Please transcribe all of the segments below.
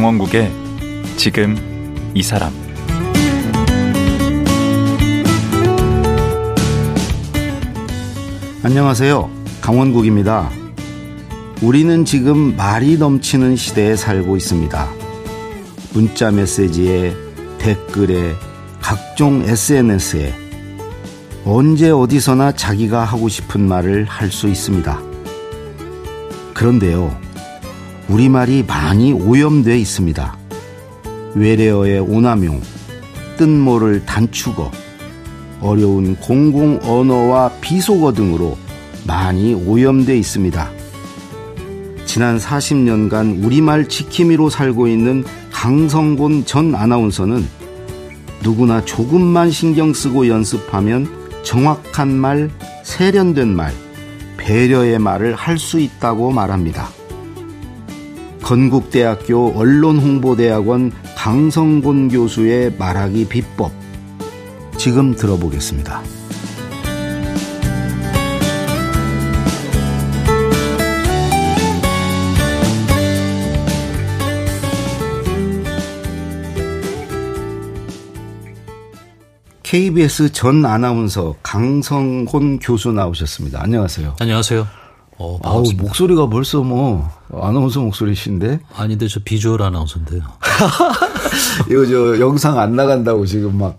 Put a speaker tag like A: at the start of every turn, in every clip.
A: 강원국의 지금 이 사람
B: 안녕하세요. 강원국입니다. 우리는 지금 말이 넘치는 시대에 살고 있습니다. 문자 메시지에 댓글에 각종 SNS에 언제 어디서나 자기가 하고 싶은 말을 할 수 있습니다. 그런데요, 우리말이 많이 오염돼 있습니다. 외래어의 오남용, 뜬모를 단축어, 어려운 공공 언어와 비속어 등으로 많이 오염돼 있습니다. 지난 40년간 우리말 지킴이로 살고 있는 강성곤 전 아나운서는 누구나 조금만 신경 쓰고 연습하면 정확한 말, 세련된 말, 배려의 말을 할 수 있다고 말합니다. 건국대학교 언론홍보대학원 강성곤 교수의 말하기 비법. 지금 들어보겠습니다. KBS 전 아나운서 강성곤 교수 나오셨습니다. 안녕하세요.
C: 안녕하세요. 어,
B: 아우, 목소리가 벌써 뭐 아나운서 목소리신데?
C: 아닌데 저 비주얼 아나운서인데요.
B: 이거 저 영상 안 나간다고 지금 막,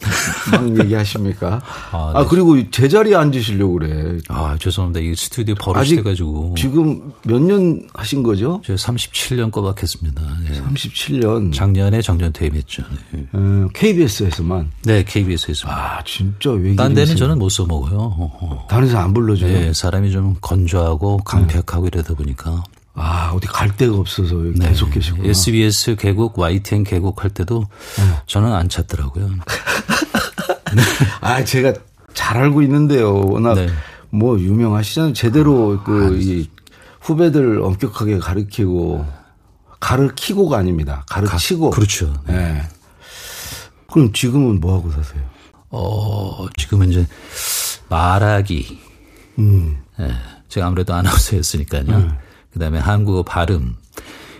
B: 막 얘기하십니까? 아, 네. 아, 그리고 제자리에 앉으시려고 그래.
C: 아, 죄송합니다. 이 스튜디오 버릇이 돼가지고.
B: 지금 몇 년 하신 거죠?
C: 저 37년 꼬박 했습니다. 네.
B: 37년.
C: 작년에 정년 퇴임했죠. 네.
B: 음, KBS에서만?
C: 네, KBS에서.
B: 아, 진짜 왜?
C: 딴 데는 저는 못 써먹어요. 어, 어.
B: 다른 데서 안 불러줘요?
C: 네, 사람이 좀 건조하고 강력하고 이러다 보니까.
B: 아, 어디 갈 데가 없어서 네. 계속 계시구나.
C: SBS 개국, YTN 개국 할 때도 네. 저는 안 찾더라고요.
B: 네. 아, 제가 잘 알고 있는데요. 워낙 네. 뭐 유명하시잖아요. 제대로 아, 그, 이 후배들 엄격하게 가르치고, 가르치고가 아닙니다. 가르치고.
C: 가, 그렇죠.
B: 네. 네. 그럼 지금은 뭐 하고 사세요?
C: 어, 지금은 이제 말하기. 음. 네. 제가 아무래도 아나운서였으니까요. 음. 그다음에 한국어 발음.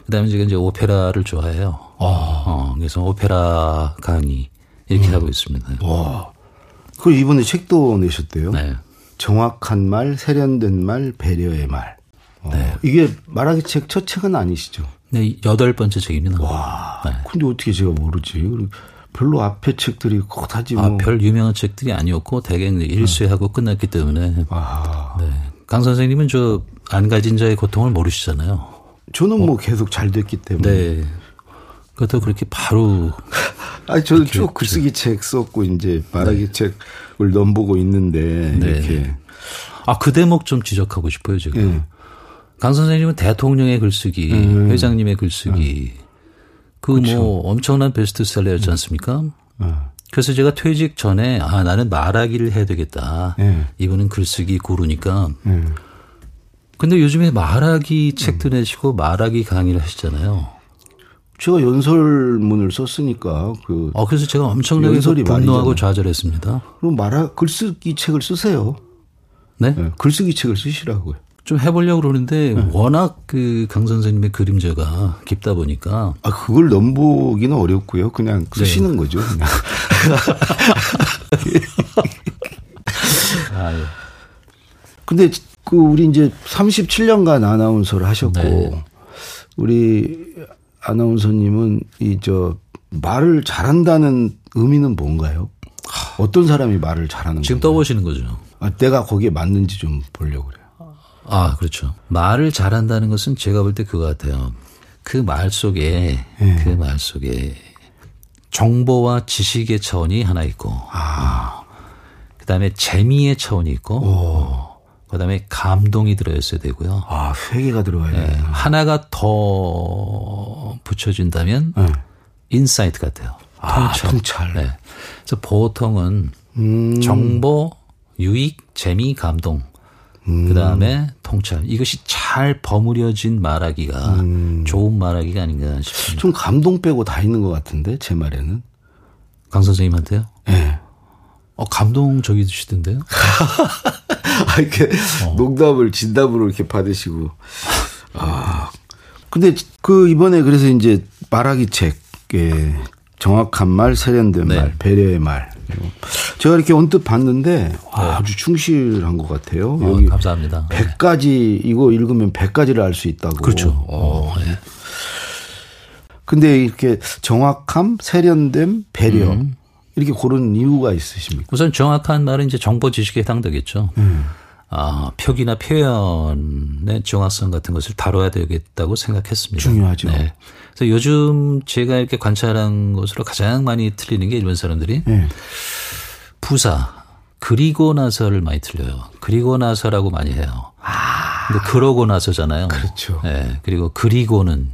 C: 그다음에 지금 이제 오페라를 좋아해요. 어, 어 그래서 오페라 강의 이렇게 음. 하고 있습니다.
B: 와. 그 이번에 책도 내셨대요.
C: 네.
B: 정확한 말, 세련된 말, 배려의 말. 어, 네. 이게 말하기 책 첫 책은 아니시죠?
C: 네, 여덟 번째 책입니다.
B: 와. 네. 근데 어떻게 제가 모르지? 별로 앞에 책들이 곧하지 뭐.
C: 아, 별 유명한 책들이 아니었고 대개 일수하고 네. 끝났기 때문에.
B: 아.
C: 네. 강 선생님은 저 안 가진 자의 고통을 모르시잖아요.
B: 저는 뭐 어. 계속 잘 됐기 때문에.
C: 네. 그것도 그렇게 바로.
B: 아, 저는 쭉 글쓰기 책 썼고 이제 말하기 네. 책을 넘보고 있는데 네. 이렇게.
C: 아, 그 대목 좀 지적하고 싶어요, 제가. 네. 강 선생님은 대통령의 글쓰기, 음. 회장님의 글쓰기. 음. 그뭐 그렇죠. 엄청난 베스트셀러였지 않습니까? 음. 그래서 제가 퇴직 전에 아 나는 말하기를 해야 되겠다. 네. 이분은 글쓰기 구루니까. 네. 근데 요즘에 말하기 책도 내시고 말하기 강의를 하시잖아요.
B: 제가 연설문을 썼으니까 그.
C: 아 그래서 제가 엄청나게 분노하고 좌절했습니다.
B: 그럼 말하 글쓰기 책을 쓰세요.
C: 네?
B: 네 글쓰기 책을 쓰시라고요.
C: 좀 해보려고 그러는데 네. 워낙 그 강 선생님의 그림자가 깊다 보니까
B: 아 그걸 넘보기는 어렵고요. 그냥 네. 쓰시는 네. 거죠. 그냥. 아, 예. 근데 그 우리 이제 37년간 아나운서를 하셨고 네. 우리 아나운서님은 이 저 말을 잘한다는 의미는 뭔가요? 어떤 사람이 말을 잘하는
C: 지금 건가요? 떠보시는 거죠.
B: 아, 내가 거기에 맞는지 좀 보려고 그래요.
C: 아, 그렇죠. 말을 잘한다는 것은 제가 볼 때 그거 같아요. 그 말 속에, 네. 그말 속에 정보와 지식의 차원이 하나 있고, 아. 그 다음에 재미의 차원이 있고, 그 다음에 감동이 들어있어야 되고요.
B: 아, 세 개가 들어가야 네.
C: 하나가 더 붙여진다면, 네. insight 같아요.
B: 아, 통찰. 통찰.
C: 네. 그래서 보통은 음. 정보, 유익, 재미, 감동. 음. 그 다음에 통찰. 이것이 잘 버무려진 말하기가 음. 좋은 말하기가 아닌가 싶습니다.
B: 좀 감동 빼고 다 있는 것 같은데, 제 말에는.
C: 강 선생님한테요?
B: 예. 네.
C: 어, 감동적이시던데요?
B: 아, 이렇게 어. 농담을 진담으로 이렇게 받으시고. 아. 근데 그 이번에 그래서 이제 말하기 책, 예. 정확한 말, 세련된
C: 네.
B: 말, 배려의 말. 제가 이렇게 언뜻 봤는데 와, 아주 충실한 것 같아요.
C: 네. 어,
B: 여기
C: 감사합니다.
B: 100가지 이거 읽으면 100가지를 알 수 있다고.
C: 그렇죠.
B: 어.
C: 어, 예.
B: 근데 이렇게 정확함, 세련됨, 배려
C: 음.
B: 이렇게 고른 이유가 있으십니까?
C: 우선 정확한 말은 이제 정보 지식에 해당되겠죠.
B: 음.
C: 아, 표기나 표현의 정확성 같은 것을 다뤄야 되겠다고 생각했습니다.
B: 중요하죠.
C: 네. 그래서 요즘 제가 이렇게 관찰한 것으로 가장 많이 틀리는 게 일본 사람들이
B: 네.
C: 부사 그리고 나서를 많이 틀려요. 그리고 나서라고 많이 해요. 근데 그러고 나서잖아요.
B: 그렇죠.
C: 네. 그리고 그리고는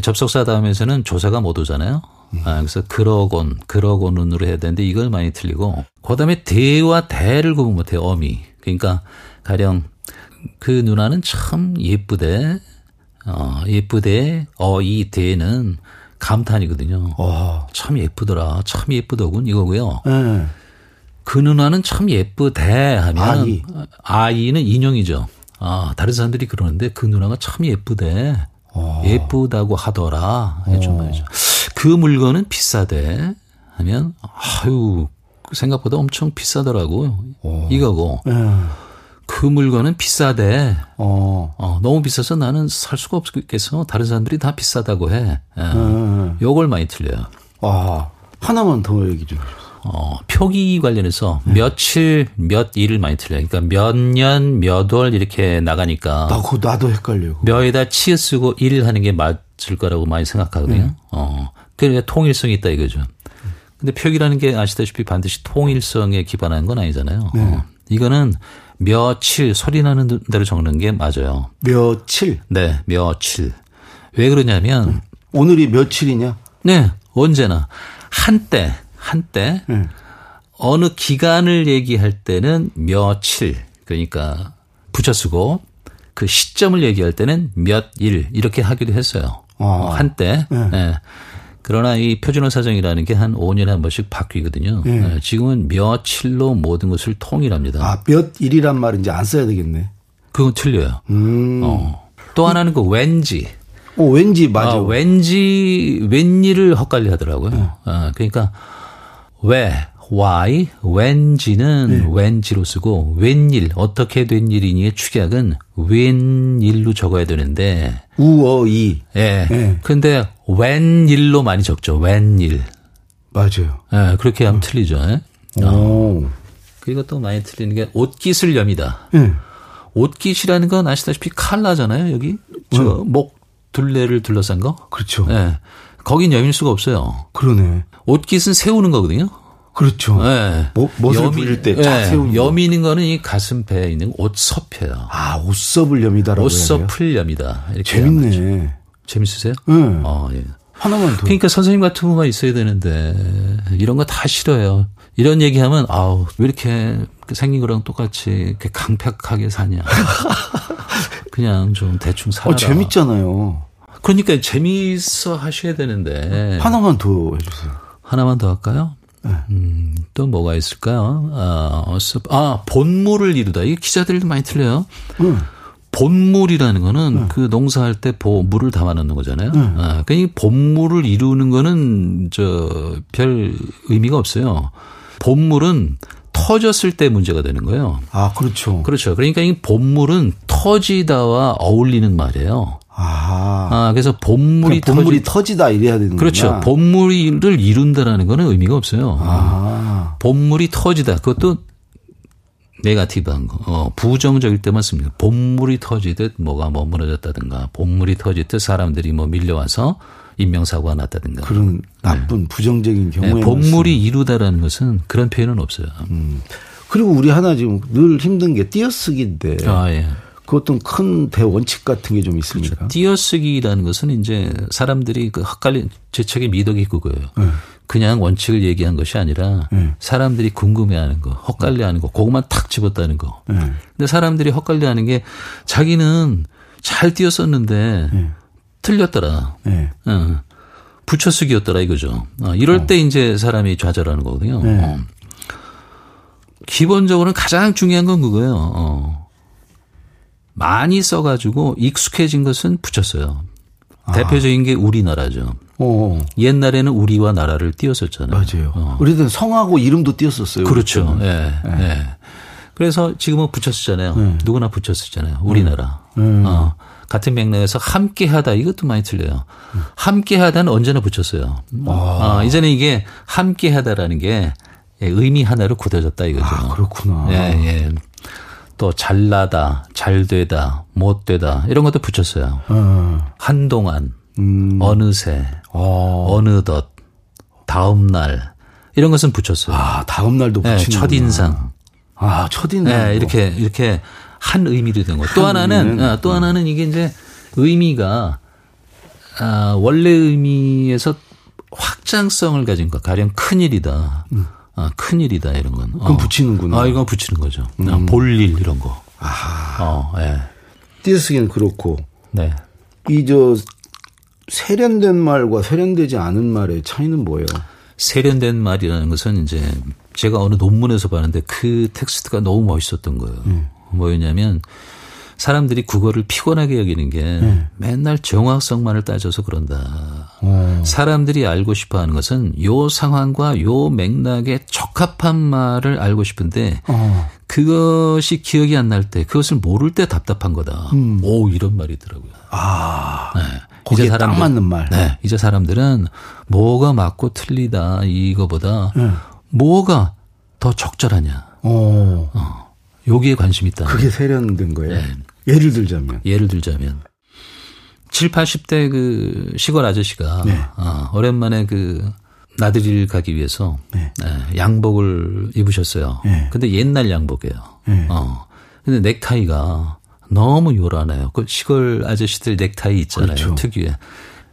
C: 접속사 다음에서는 조사가 못 오잖아요. 아, 그래서 그러곤, 그러고는으로 해야 되는데 이걸 많이 틀리고. 그 다음에 대와 대를 구분 못해요, 어미. 그러니까 가령 그 누나는 참 예쁘대. 어, 예쁘대. 어, 이 대는 감탄이거든요.
B: 어.
C: 참 예쁘더라. 참 예쁘더군. 이거고요.
B: 네.
C: 그 누나는 참 예쁘대 하면
B: 아이.
C: 아이는 인형이죠. 아, 다른 사람들이 그러는데 그 누나가 참 예쁘대. 예쁘다고 하더라. 해준 말이죠. 그 물건은 비싸대 하면 아유 생각보다 엄청 비싸더라고. 이거고
B: 네.
C: 그 물건은 비싸대.
B: 어.
C: 어, 너무 비싸서 나는 살 수가 없겠어. 다른 사람들이 다 비싸다고 해. 예.
B: 네.
C: 요걸 많이 틀려요.
B: 아, 하나만 더 얘기 좀 해주세요.
C: 어, 표기 관련해서 며칠, 몇 일을 많이 틀려요. 그러니까 몇 년, 몇 월 이렇게 나가니까
B: 나 그거 나도 헷갈려 요.
C: 몇에다 치어 쓰고 일 하는 게 맞을 거라고 많이 생각하거든요. 어. 그러니까 통일성이 있다 이거죠. 근데 표기라는 게 아시다시피 반드시 통일성에 기반한 건 아니잖아요. 어. 이거는 며칠 소리 나는 대로 적는 게 맞아요.
B: 며칠.
C: 네, 며칠. 왜 그러냐면
B: 오늘이 며칠이냐?
C: 네, 언제나 한때 한때
B: 네.
C: 어느 기간을 얘기할 때는 며칠 그러니까 붙여 쓰고 그 시점을 얘기할 때는 몇 일 이렇게 하기도 했어요.
B: 아.
C: 어, 한때.
B: 네.
C: 예. 그러나 이 표준어 사정이라는 게 한 5년에 한 번씩 바뀌거든요.
B: 네.
C: 예, 지금은 며칠로 모든 것을 통일합니다.
B: 아, 몇 일이란 말 이제 안 써야 되겠네.
C: 그건 틀려요.
B: 음.
C: 어. 또 하나는 그 왠지.
B: 어, 왠지 맞아.
C: 아, 왠지 웬일을 헛갈리 하더라고요.
B: 네.
C: 아, 그러니까 왜 why 왠지는
B: 네.
C: 왠지로 쓰고 웬일 어떻게 된 일이니의 축약은 웬일로 적어야 되는데
B: 우어이.
C: 예.
B: 네.
C: 근데 웬일로 많이 적죠. 웬일.
B: 맞아요.
C: 예, 그렇게 하면 틀리죠. 예?
B: 오.
C: 그리고 또 많이 틀리는 게 옷깃을 여미다.
B: 예.
C: 옷깃이라는 건 아시다시피 칼라잖아요. 여기 저목 둘레를 둘러싼 거.
B: 그렇죠.
C: 예. 거긴 여밀 수가 없어요.
B: 그러네.
C: 옷깃은 세우는 거거든요.
B: 그렇죠.
C: 예.
B: 뭐, 멋을 부릴 때쫙
C: 예.
B: 세우는 거.
C: 여미는 거는 이 가슴 배에 있는 옷섭이에요.
B: 아, 옷섭을 여미다라고?
C: 옷섭을 여미다. 이렇게.
B: 재밌네.
C: 재밌으세요?
B: 예.
C: 어, 예.
B: 하나만 더.
C: 그러니까 선생님 같은 분만 있어야 되는데 이런 거 다 싫어요. 이런 얘기하면 아우 왜 이렇게 생긴 거랑 똑같이 이렇게 강팍하게 사냐. 그냥 좀 대충 살아라.
B: 어, 재밌잖아요.
C: 그러니까 재미있어 하셔야 되는데
B: 하나만 더 해주세요.
C: 하나만 더 할까요? 음, 또 뭐가 있을까요? 아, 어서, 아, 본물을 이루다. 이게 기자들도 많이 틀려요.
B: 응.
C: 본물이라는 거는 그 농사할 때 보, 물을 담아 넣는 거잖아요. 아, 그러니까 이 본물을 이루는 거는 저 별 의미가 없어요. 본물은 터졌을 때 문제가 되는 거예요.
B: 아, 그렇죠.
C: 그렇죠. 그러니까 이 본물은 터지다와 어울리는 말이에요.
B: 아.
C: 아, 그래서 본물이
B: 그냥 본물이
C: 터지,
B: 터지 다 이래야 되는
C: 그렇죠. 본물을 이룬다라는 거는 의미가 없어요.
B: 아.
C: 본물이 터지다. 그것도 네가티브한 거. 어, 부정적일 때만 씁니다. 본물이 터지듯 뭐가 뭐 무너졌다든가, 본물이 터지듯 사람들이 뭐 밀려와서 인명사고가 났다든가.
B: 그런 나쁜 부정적인
C: 네,
B: 경우에
C: 본물이 이루다라는 것은 그런 표현은 없어요.
B: 그리고 우리 하나 지금 늘 힘든 게 띄어쓰기인데
C: 아, 예.
B: 그것도 큰 대원칙 같은 게 좀 있습니까?
C: 그렇죠. 띄어쓰기라는 것은 이제 사람들이 그 헛갈린 제 책의 미덕이 그거예요.
B: 네.
C: 그냥 원칙을 얘기한 것이 아니라 사람들이 궁금해하는 거, 헛갈려하는 거, 그것만 탁 집었다는 거.
B: 네.
C: 근데 사람들이 헛갈려하는 게 자기는 잘 띄었었는데 틀렸더라.
B: 네.
C: 어. 붙여쓰기였더라 이거죠. 어, 이럴 때 이제 사람이 좌절하는 거거든요.
B: 네.
C: 어. 기본적으로는 가장 중요한 건 그거예요. 어. 많이 써가지고 익숙해진 것은 붙였어요. 대표적인 게 우리나라죠. 어. 옛날에는 우리와 나라를 띄었었잖아요.
B: 맞아요. 어. 우리는 성하고 이름도 띄었었어요.
C: 그렇죠. 예. 네. 네. 그래서 지금은 붙였었잖아요. 네. 누구나 붙였었잖아요. 우리나라. 음. 어. 같은 맥락에서 함께 하다 이것도 많이 틀려요. 음. 함께 하다는 언제나 붙였어요. 아. 어, 이제는 이게 함께 하다라는 게 의미 하나로 굳어졌다 이거죠.
B: 아, 그렇구나.
C: 예, 예. 또 잘나다, 잘되다, 못되다 이런 것도 붙였어요. 어. 한동안, 음. 어느새, 어. 어느덧, 다음 날 이런 것은 붙였어요.
B: 아, 다음 날도 붙이는 네,
C: 첫인상.
B: 아, 첫인상. 네,
C: 이렇게 이렇게 한 의미로 된 거. 또 하나는 어, 또 하나는 이게 이제 의미가 아, 원래 의미에서 확장성을 가진 거. 가령 큰 일이다. 음. 아, 큰 일이다 이런 건.
B: 그럼 어. 붙이는구나.
C: 아, 이건 붙이는 거죠. 음. 볼일 이런 거.
B: 아. 어, 예. 띄어쓰기는 그렇고.
C: 네.
B: 이 저 세련된 말과 세련되지 않은 말의 차이는 뭐예요?
C: 세련된 말이라는 것은 이제 제가 어느 논문에서 봤는데 그 텍스트가 너무 멋있었던 거예요. 음. 뭐였냐면 사람들이 국어를 피곤하게 여기는 게 네. 맨날 정확성만을 따져서 그런다. 오. 어. 사람들이 알고 싶어 하는 것은 요 상황과 요 맥락에 적합한 말을 알고 싶은데 어. 그것이 기억이 안 날 때 그것을 모를 때 답답한 거다. 음. 오 이런 말이더라고요.
B: 아. 네. 이제 사람들, 딱 맞는 말.
C: 네. 이제 사람들은 뭐가 맞고 틀리다 이거보다 네. 뭐가 더 적절하냐. 오. 어. 여기에 관심이 있다.
B: 그게 세련된 거예요. 네. 예를 들자면.
C: 예를 들자면. 7, 80대 그 시골 아저씨가 네. 어, 오랜만에 그 나들이를 가기 위해서 네. 네, 양복을 입으셨어요. 네. 근데 옛날 양복이에요. 네. 어. 근데 넥타이가 너무 요란해요. 그 시골 아저씨들 넥타이 있잖아요. 그렇죠. 특유의.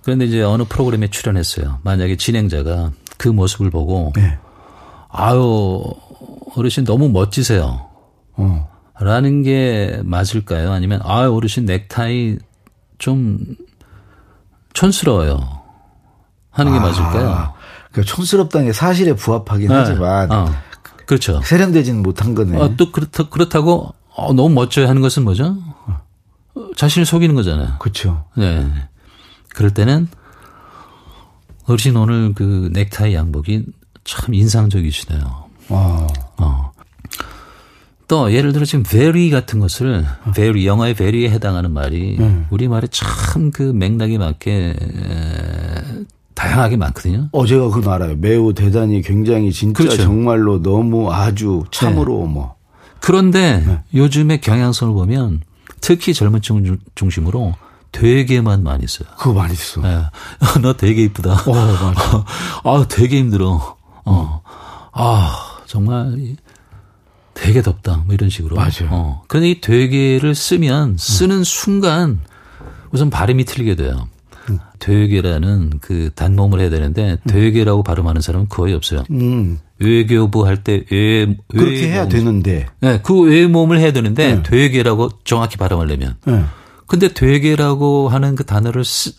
C: 그런데 이제 어느 프로그램에 출연했어요. 만약에 진행자가 그 모습을 보고 네. 아유 어르신 너무 멋지세요. 어. 라는 게 맞을까요? 아니면 아 어르신 넥타이 좀 촌스러워요. 하는 게 아, 맞을까요?
B: 그러니까 촌스럽다는 게 사실에 부합하긴 네. 하지만 어.
C: 그렇죠.
B: 세련되지는 못한 거네.
C: 어, 또 그렇다 그렇다고 어, 너무 멋져요 하는 것은 뭐죠? 자신을 속이는 거잖아요.
B: 그렇죠.
C: 네. 그럴 때는 어르신 오늘 그 넥타이 양복이 참 인상적이시네요. 와. 어. 또 예를 들어 지금 very 같은 것을 very 영어의 very에 해당하는 말이 음. 우리 말에 참 그 맥락에 맞게 다양하게 많거든요.
B: 어 제가 그거 알아요. 매우 대단히 굉장히 진짜 그렇죠. 정말로 너무 아주 참으로 네. 뭐.
C: 그런데 네. 요즘의 경향성을 보면 특히 젊은 층 중심으로 되게만 많이 써요.
B: 그거 많이 써. 네.
C: 너 되게 이쁘다. 어, 맞아. 아, 되게 힘들어. 어. 아, 정말 되게 덥다. 뭐 이런 식으로.
B: 맞아요. 어.
C: 그런데 이 되게를 쓰면 쓰는 음. 순간 우선 발음이 틀리게 돼요. 음. 되게라는 그 단모음을 해야 되는데 음. 되게라고 발음하는 사람은 거의 없어요. 음. 외교부 할 때 외,
B: 그렇게 해야 되는데.
C: 네, 그 외모음을 해야 되는데 네. 되게라고 정확히 발음하려면. 네. 근데 되게라고 하는 그 단어를 쓰,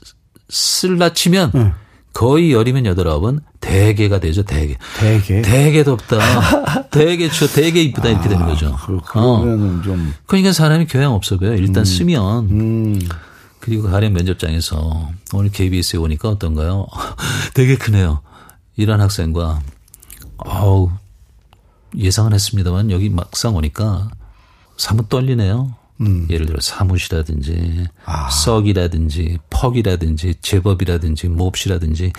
C: 쓸라 치면 네. 거의 열이면 여덟 아홉은 대게가 되죠, 대게.
B: 대게?
C: 대게 덥다. 대게 추워, 대게 이쁘다, 이렇게 되는 아, 거죠.
B: 그, 그러면은 어. 좀.
C: 그러니까 사람이 교양 없어 보여. 일단 음. 쓰면. 음. 그리고 가령 면접장에서 오늘 KBS에 오니까 어떤가요? 되게 크네요. 이런 학생과, 아우, 예상은 했습니다만 여기 막상 오니까 사뭇 떨리네요. 음. 예를 들어 사무시라든지 아. 썩이라든지 퍽이라든지 제법이라든지 몹시라든지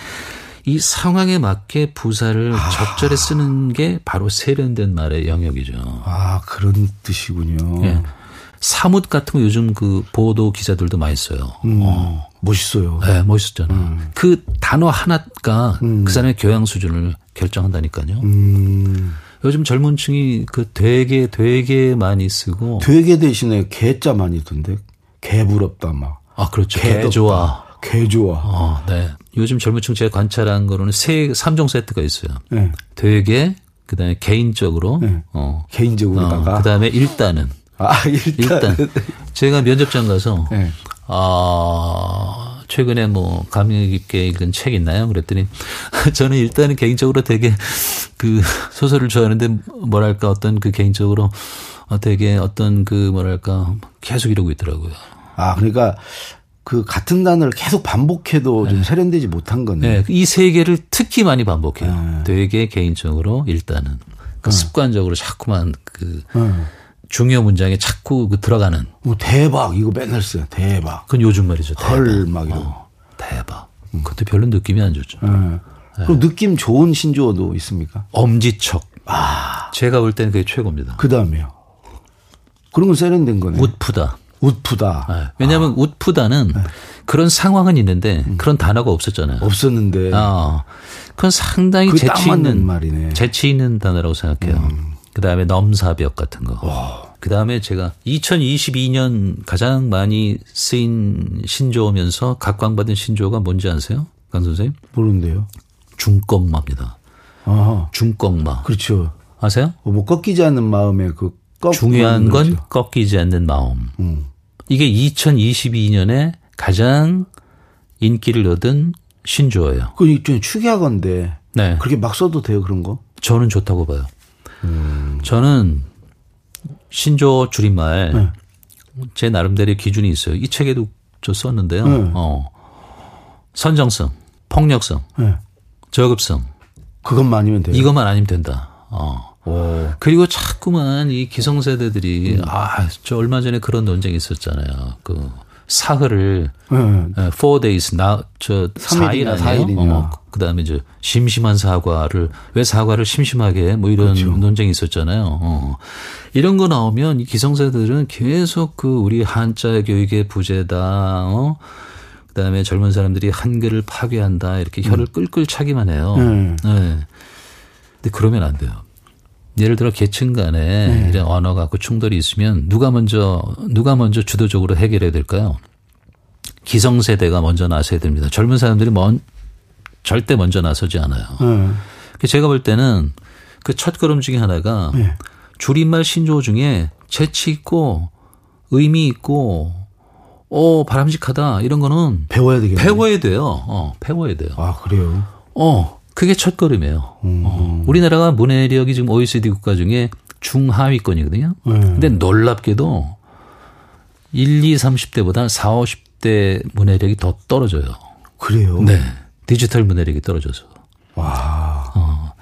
C: 이 상황에 맞게 부사를 아. 적절히 쓰는 게 바로 세련된 말의 영역이죠.
B: 아 그런 뜻이군요. 예.
C: 사뭇 같은 거 요즘 그 보도 기자들도 많이 써요.
B: 음. 어. 멋있어요.
C: 네, 멋있었잖아요. 음. 그 단어 하나가 음. 그 사람의 교양 수준을 결정한다니까요. 음. 요즘 젊은 층이 그 되게 되게 많이 쓰고
B: 되게 대신에 개자 많이 던데 개부럽다 막.
C: 아 그렇죠. 개 좋아.
B: 개 좋아.
C: 어, 네. 요즘 젊은 층 제가 관찰한 거로는 세 3종 세트가 있어요. 네. 되게 그다음에 개인적으로 네.
B: 어. 개인적으로다가
C: 어, 그다음에 일단은
B: 아, 일단. 일단.
C: 제가 면접장 가서 네. 아, 최근에 뭐 감명 깊게 읽은 책 있나요? 그랬더니 저는 일단은 개인적으로 되게 그 소설을 좋아하는데 뭐랄까 어떤 그 개인적으로 되게 어떤 그 뭐랄까 계속 이러고 있더라고요.
B: 아, 그러니까 그 같은 단어를 계속 반복해도 좀 세련되지 못한 거네.
C: 네. 이 세 개를 특히 많이 반복해요. 되게 개인적으로 일단은 그 습관적으로 자꾸만 그 중요 문장에 자꾸 그 들어가는.
B: 뭐 대박 이거 맨날 써요. 대박.
C: 그건 요즘 말이죠. 대박.
B: 헐막 이런.
C: 어, 대박. 그것도 별로 느낌이 안 좋죠.
B: 예. 그럼 느낌 좋은 신조어도 있습니까?
C: 엄지척. 아. 제가 볼 때는 그게 최고입니다.
B: 그 다음에요. 그런 건 세련된 거네.
C: 웃프다.
B: 웃프다.
C: 네. 왜냐하면
B: 아.
C: 웃프다는
B: 네.
C: 그런 상황은 있는데
B: 음.
C: 그런 단어가 없었잖아요.
B: 없었는데.
C: 어. 그건 상당히 재치 있는
B: 말이네. 음.
C: 재치 있는 단어라고 생각해요. 그 다음에 넘사벽 같은 거. 그 다음에 제가 2022년 가장 많이 쓰인 신조어면서 각광받은 신조어가 뭔지 아세요? 강 선생님?
B: 모르는데요.
C: 중꺽마입니다.
B: 아,
C: 중꺽마.
B: 그렇죠.
C: 아세요?
B: 뭐 꺾이지 않는 마음에 그 꺾.
C: 중요한 건
B: 거죠.
C: 꺾이지 않는 마음.
B: 음.
C: 이게 2022년에 가장 인기를 얻은 신조어예요.
B: 그 일종의 축약어인데.
C: 네.
B: 그렇게 막 써도 돼요 그런 거?
C: 저는 좋다고 봐요. 저는 신조어 줄임말
B: 네.
C: 제 나름대로의 기준이 있어요. 이 책에도 저 썼는데요.
B: 네.
C: 어. 선정성, 폭력성,
B: 네.
C: 저급성
B: 그것만 아니면 돼요.
C: 이것만 아니면 된다. 어.
B: 오.
C: 그리고 자꾸만 이 기성세대들이 아, 저 얼마 전에 그런 논쟁이 있었잖아요. 그 사흘을
B: 네.
C: 예, four days 나저
B: 삼일이나
C: 4일
B: 사일이나.
C: 아니에요. 어, 그다음에 이제 심심한 사과를 왜 사과를 심심하게 해? 뭐 이런
B: 그렇죠.
C: 논쟁이 있었잖아요. 어. 이런 거 나오면 이 기성세대들은 계속 그 우리 한자 교육의 부재다. 어? 그다음에 젊은 사람들이 한글을 파괴한다. 이렇게 혀를 끌끌 차기만 해요.
B: 음. 네.
C: 네. 근데 그러면 안 돼요. 예를 들어 계층 간에
B: 네.
C: 이런 언어 갖고 충돌이 있으면 누가 먼저 누가 먼저 주도적으로 해결해야 될까요? 기성세대가 먼저 나서야 됩니다. 젊은 사람들이 먼 절대 먼저 나서지 않아요.
B: 네.
C: 그 제가 볼 때는 그 첫 걸음 중에 하나가
B: 네.
C: 줄임말 신조어 중에 재치 있고 의미 있고 어 바람직하다 이런 거는
B: 배워야 되겠네.
C: 배워야 돼요. 어 배워야 돼요.
B: 아 그래요.
C: 어, 그게 첫 걸음이에요.
B: 음.
C: 어, 우리나라가 문해력이 지금 OECD 국가 중에 중하위권이거든요.
B: 네.
C: 근데 놀랍게도 1, 2, 30대보다 4, 50대 문해력이 더 떨어져요.
B: 그래요.
C: 네. 디지털 문해력이 떨어져서.
B: 와.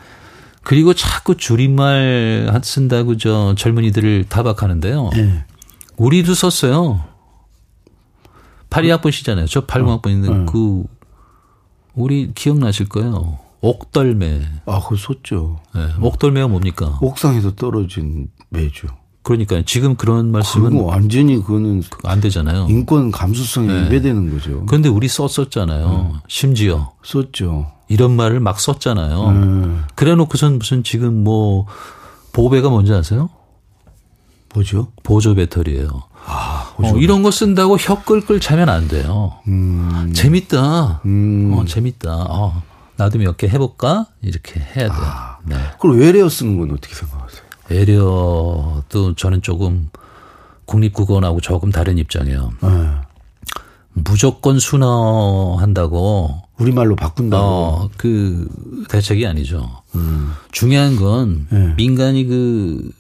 C: 그리고 자꾸 줄임말 쓴다고 저 젊은이들을 타박하는데요.
B: 네.
C: 우리도 썼어요. 82학번이시잖아요. 저 80학번인데 그 우리 기억나실 거예요. 옥덜매.
B: 아 그거 쏟죠.
C: 네. 옥덜매가 뭡니까?
B: 옥상에서 떨어진 매주.
C: 그러니까 지금 그런
B: 그거
C: 말씀은
B: 완전히 그거는
C: 안 되잖아요.
B: 인권 감수성이
C: 네.
B: 위배되는 거죠.
C: 그런데 우리 썼었잖아요. 심지어
B: 썼죠.
C: 이런 말을 막 썼잖아요.
B: 음.
C: 그래 놓고선 무슨 지금 뭐 보배가 뭔지 아세요?
B: 뭐죠?
C: 보조 배터리예요.
B: 아,
C: 어, 이런 거 쓴다고 혀 끌끌 차면 안 돼요.
B: 음.
C: 재밌다.
B: 음.
C: 어, 재밌다. 어, 나도 몇 개 해볼까? 이렇게 해야 돼요.
B: 아.
C: 네.
B: 그럼 외래어 쓰는 건 어떻게 생각하세요?
C: 외래어도 저는 조금 국립국어원하고 조금 다른 입장이에요.
B: 네.
C: 무조건 순화한다고
B: 우리말로 바꾼다고.
C: 어, 그 대책이 아니죠.
B: 음.
C: 중요한 건
B: 네.
C: 민간이 그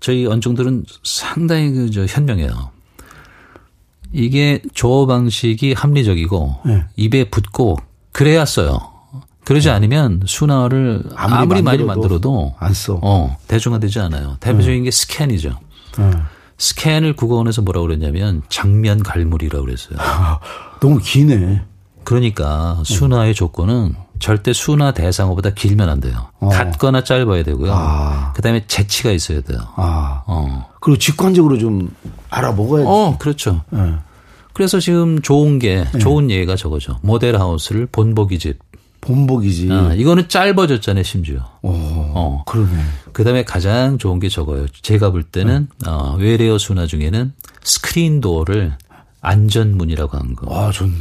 C: 저희 언종들은 상당히 그 저 현명해요. 이게 조어 방식이 합리적이고
B: 네.
C: 입에 붙고 그래야 써요. 그러지 않으면 순화를
B: 아무리
C: 아무리, 많이
B: 만들어도
C: 만들어도
B: 안 써.
C: 어, 대중화되지 않아요. 대표적인 게 스캔이죠.
B: 네.
C: 스캔을 국어원에서 뭐라고 그랬냐면 장면 갈무리라고 그랬어요.
B: 아, 너무 기네.
C: 그러니까 순화의 조건은 절대 순화 대상어보다 길면 안 돼요.
B: 어.
C: 같거나 짧아야 되고요.
B: 아.
C: 그다음에 재치가 있어야 돼요.
B: 아.
C: 어.
B: 그리고 직관적으로 좀 알아먹어야지.
C: 어, 그렇죠.
B: 네.
C: 그래서 지금 좋은 게 좋은 예가 저거죠. 모델 하우스를 본보기 집.
B: 본보기지.
C: 아, 이거는 짧아졌잖아요, 심지어.
B: 오,
C: 어.
B: 그러네.
C: 그 다음에 가장 좋은 게 저거예요. 제가 볼 때는 어, 외래어 순화 중에는 스크린 도어를 안전문이라고 한 거.
B: 아, 좋네.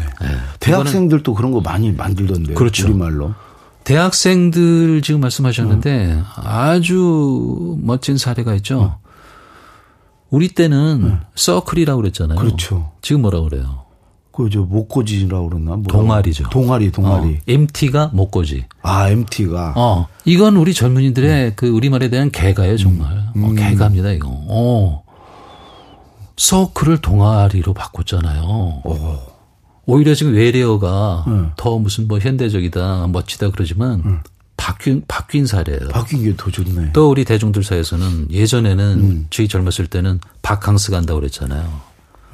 B: 대학생들도 그런 거 많이 만들던데.
C: 그렇죠.
B: 우리말로.
C: 대학생들 지금 말씀하셨는데 아주 멋진 사례가 있죠. 우리 때는 서클이라고 그랬잖아요.
B: 그렇죠.
C: 지금 뭐라고 그래요?
B: 그, 저, 목고지라고 그러나? 뭐라고?
C: 동아리죠.
B: 동아리, 동아리.
C: 어, MT가 목고지.
B: 아, MT가.
C: 어, 이건 우리 젊은이들의 그 우리말에 대한 개가예요, 정말. 어, 개가입니다, 이거. 어. 서클을 동아리로 바꿨잖아요. 오히려 지금 외래어가 네. 더 무슨 뭐 현대적이다, 멋지다 그러지만 네. 바뀐 바뀐 사례예요.
B: 바뀐 게 더 좋네.
C: 또 우리 대중들 사이에서는 예전에는 음. 저희 젊었을 때는 바캉스 간다고 그랬잖아요.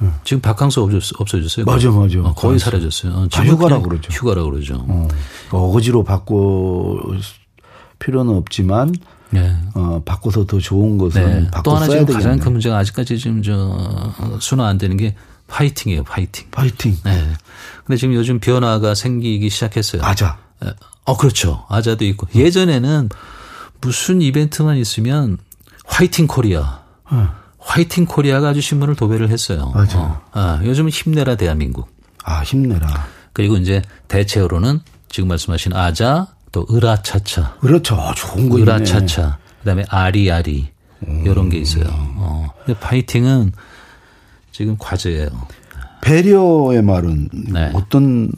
C: 음. 지금 바캉스 없어졌, 없어졌 어요.
B: 맞아, 맞아.
C: 어, 거의 사라졌어요. 어,
B: 지금 휴가라고 그러죠.
C: 휴가라고 그러죠.
B: 어. 어거지로 바꿔 필요는 없지만 네. 어, 바꿔서 더 좋은 것은 네. 바꿔 또 하나 지금 되겠네.
C: 가장 큰 문제가 아직까지 지금 저 순화 안 되는 게 파이팅이에요, 파이팅.
B: 파이팅.
C: 네. 근데 지금 요즘 변화가 생기기 시작했어요.
B: 아자.
C: 어, 그렇죠. 아자도 있고. 예전에는 무슨 이벤트만 있으면 화이팅 코리아. 어. 화이팅 코리아가 아주 신문을 도배를 했어요.
B: 맞아.
C: 어. 아, 요즘은 힘내라 대한민국.
B: 아, 힘내라.
C: 그리고 이제 대체어로는 지금 말씀하신 아자 또 으라차차.
B: 으라차 좋은 거
C: 으라차차. 그다음에 아리아리. 음. 이런 게 있어요. 어. 근데 파이팅은 지금 과제예요.
B: 배려의 말은 네. 어떤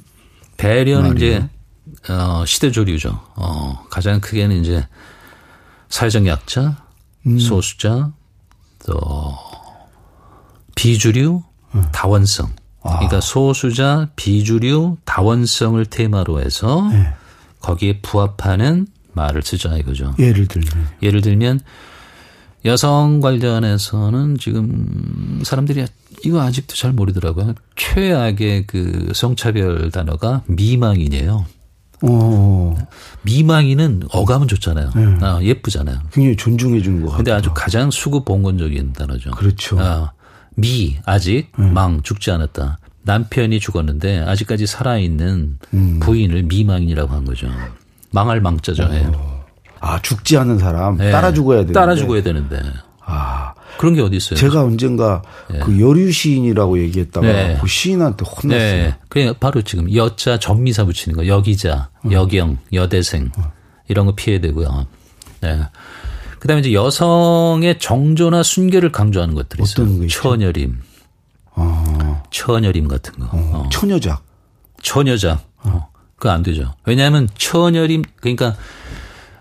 C: 배려는 말이에요? 이제 어, 시대 조류죠. 어, 가장 크게는 이제 사회적 약자, 음. 소수자, 또 비주류, 음. 다원성. 아. 그러니까 소수자, 비주류, 다원성을 테마로 해서 네. 거기에 부합하는 말을 쓰자 이거죠.
B: 예를 들면
C: 예를 들면 여성 관련해서는 지금 사람들이 이거 아직도 잘 모르더라고요. 최악의 그 성차별 단어가 미망인이에요. 오. 미망인은 어감은 좋잖아요. 네. 아, 예쁘잖아요.
B: 굉장히 존중해 주는 것 같아요.
C: 근데 아주 가장 수급 봉건적인 단어죠.
B: 그렇죠. 아,
C: 미 아직 네. 망 죽지 않았다. 남편이 죽었는데 아직까지 살아있는 음. 부인을 미망인이라고 한 거죠. 망할 망자죠. 예.
B: 아 죽지 않은 사람 네. 따라 죽어야 되는데.
C: 따라 죽어야 되는데. 아 그런 게 어디 있어요?
B: 제가 언젠가 네. 그 여류 시인이라고 얘기했다가 네. 그 시인한테 혼났어요. 네.
C: 그래 바로 지금 여자 전미사 붙이는 거 여기자, 어. 여경, 여대생 어. 이런 거 피해야 되고요. 네. 그다음에 이제 여성의 정조나 순결을 강조하는 것들이 있어요. 처녀림, 어. 처녀림 같은 거. 어.
B: 어. 처녀작.
C: 처녀작. 어. 그거 안 되죠. 왜냐하면 처녀림 그러니까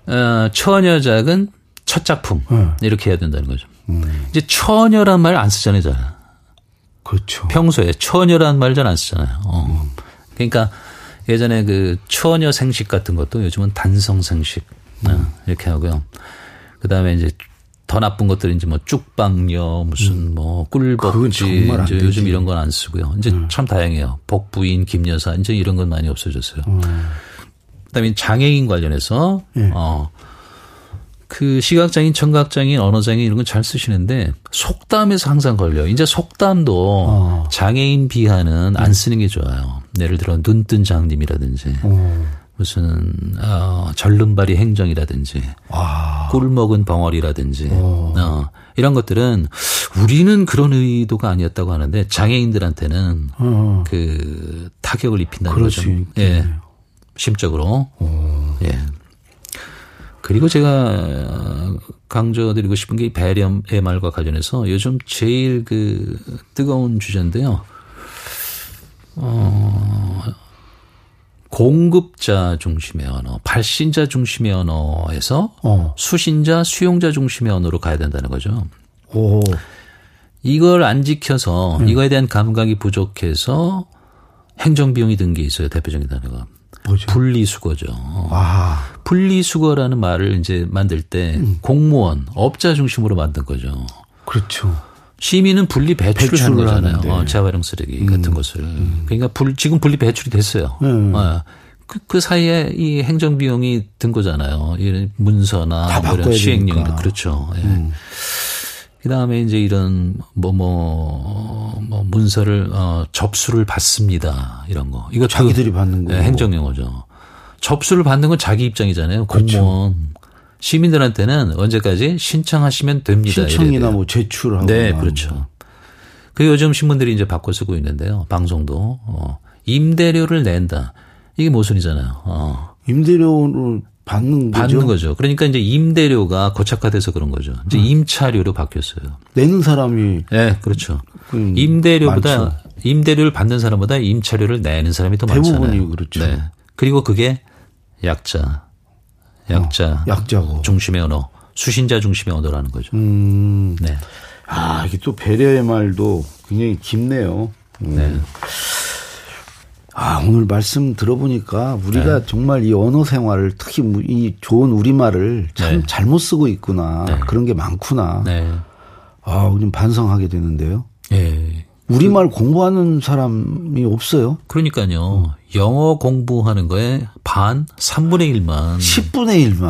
C: 어, 처녀작은 첫 작품 네. 이렇게 해야 된다는 거죠. 음. 이제 처녀란 말 안 쓰잖아요, 잘.
B: 그렇죠.
C: 평소에 처녀란 말 잘 안 쓰잖아요. 어. 음. 그러니까 예전에 그 처녀 생식 같은 것도 요즘은 단성 생식 음. 어, 이렇게 하고요. 그 다음에 이제 더 나쁜 것들은 이제 뭐 쭉방녀 무슨 음. 뭐 꿀벅지 이제 요즘 이런 건 안 쓰고요. 이제 음. 참 다양해요. 복부인 김여사 이제 이런 건 많이 없어졌어요. 음. 그다음에 장애인 관련해서 예. 어 그 시각장애인, 청각장애인, 언어장애인 이런 건 잘 쓰시는데 속담에서 항상 걸려요. 이제 속담도 어. 장애인 비하는 안 네. 쓰는 게 좋아요. 예를 들어 눈뜬 장님이라든지 어. 무슨 어, 절름발이 행정이라든지 아. 꿀 먹은 벙어리라든지 어. 어. 이런 것들은 우리는 그런 의도가 아니었다고 하는데 장애인들한테는 어. 그 타격을 입힌다는 거죠. 예. 심적으로. 어. 예. 그리고 제가 강조드리고 싶은 게 배렴의 말과 관련해서 요즘 제일 그 뜨거운 주제인데요. 어, 공급자 중심의 언어, 발신자 중심의 언어에서 어. 수신자, 수용자 중심의 언어로 가야 된다는 거죠. 오. 이걸 안 지켜서 음. 이거에 대한 감각이 부족해서 행정 비용이 든 게 있어요. 대표적인 단어가.
B: 뭐죠?
C: 분리수거죠. 아. 분리수거라는 말을 이제 만들 때 음. 공무원, 업자 중심으로 만든 거죠.
B: 그렇죠.
C: 시민은 분리 배출을, 배출을 하는 거잖아요. 어, 재활용 쓰레기 음. 같은 것을. 음. 그러니까 불, 지금 분리 배출이 됐어요. 음. 어. 그, 그 사이에 이 행정 비용이 든 거잖아요. 이 문서나 뭐 이런 시행령 그렇죠. 예. 음. 그 다음에 이제 이런 뭐, 뭐, 뭐, 문서를, 어, 접수를 받습니다. 이런 거. 이거
B: 자기들이 그, 받는 거.
C: 네, 행정용어죠. 접수를 받는 건 자기 입장이잖아요. 공무원. 그렇죠. 시민들한테는 언제까지 신청하시면 됩니다.
B: 신청이나 뭐 제출하고.
C: 네, 그렇죠. 그 요즘 신문들이 이제 바꿔 쓰고 있는데요. 방송도. 어, 임대료를 낸다. 이게 모순이잖아요. 어.
B: 임대료를 받는 거죠.
C: 받는 거죠. 그러니까 이제 임대료가 고착화돼서 그런 거죠. 이제 음. 임차료로 바뀌었어요.
B: 내는 사람이
C: 네, 그렇죠. 임대료보다 많죠. 임대료를 받는 사람보다 임차료를 내는 사람이 더
B: 많잖아요.
C: 대부분이
B: 그렇죠. 네.
C: 그리고 그게 약자, 약자, 어,
B: 약자고
C: 중심의 언어, 수신자 중심의 언어라는 거죠.
B: 음. 네. 아 이게 또 배려의 말도 굉장히 깊네요. 음. 네. 아, 오늘 말씀 들어보니까 우리가 네. 정말 이 언어 생활을 특히 이 좋은 우리말을 참 네. 잘못 쓰고 있구나. 네. 그런 게 많구나. 네. 아, 좀 반성하게 되는데요. 예. 우리말 공부하는 사람이 없어요.
C: 그러니까요. 영어 공부하는 거에 반, 3분의 1만.
B: 10분의 1만.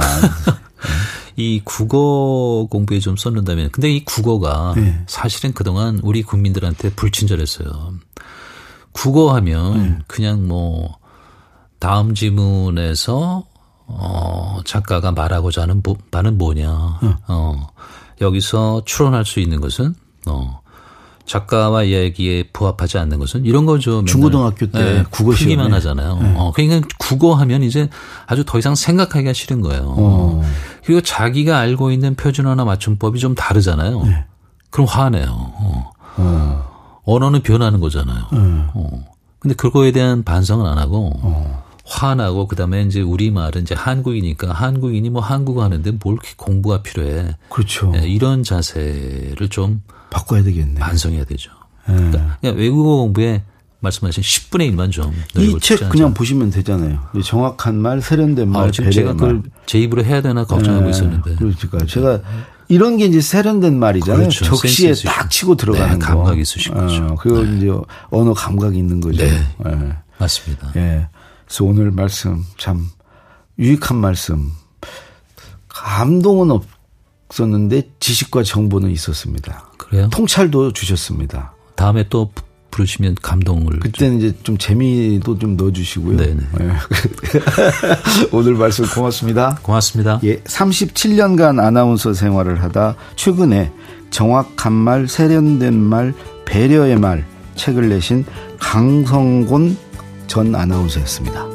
C: 이 국어 공부에 좀 썼는다면, 근데 이 국어가 네. 사실은 그동안 우리 국민들한테 불친절했어요. 국어 하면 네. 그냥 뭐 다음 지문에서 어 작가가 말하고자 하는 바는 뭐냐. 네. 어 여기서 추론할 수 있는 것은 어 작가와 얘기에 부합하지 않는 것은 이런 거죠.
B: 중고등학교 때 네, 국어
C: 시기만 하잖아요. 네. 어, 그러니까 국어 하면 이제 아주 더 이상 생각하기가 싫은 거예요. 어. 그리고 자기가 알고 있는 표준어나 맞춤법이 좀 다르잖아요. 네. 그럼 화내요. 어. 어. 언어는 변하는 거잖아요. 음. 어. 근데 그거에 대한 반성은 안 하고 어. 화나고 그다음에 이제 우리 말은 이제 한국이니까 한국인이 뭐 한국어 하는데 뭘 공부가 필요해.
B: 그렇죠.
C: 네, 이런 자세를 좀
B: 바꿔야 되겠네.
C: 반성해야 되죠. 네. 그러니까 외국어 공부에 말씀하신 10분의 1만 좀.
B: 이 책 그냥 보시면 되잖아요. 정확한 말, 세련된 말, 아, 지금
C: 제가 그걸 제 입으로 해야 되나 걱정하고 네. 있었는데.
B: 그러니까 제가 이런 게 이제 세련된 말이잖아요. 그렇죠. 적시에 딱 치고 들어가는
C: 네, 감각이 있으신 거죠.
B: 어, 그거 네. 이제 언어 감각이 있는 거죠.
C: 네. 네. 맞습니다.
B: 예. 그래서 오늘 말씀 참 유익한 말씀. 감동은 없었는데 지식과 정보는 있었습니다.
C: 그래요?
B: 통찰도 주셨습니다.
C: 다음에 또 부르시면 감동을.
B: 그때는 이제 좀 재미도 좀 넣어주시고요. 네네. 네. 오늘 말씀 고맙습니다.
C: 고맙습니다.
B: 예, 37년간 아나운서 생활을 하다 최근에 정확한 말, 세련된 말, 배려의 말 책을 내신 강성곤 전 아나운서였습니다.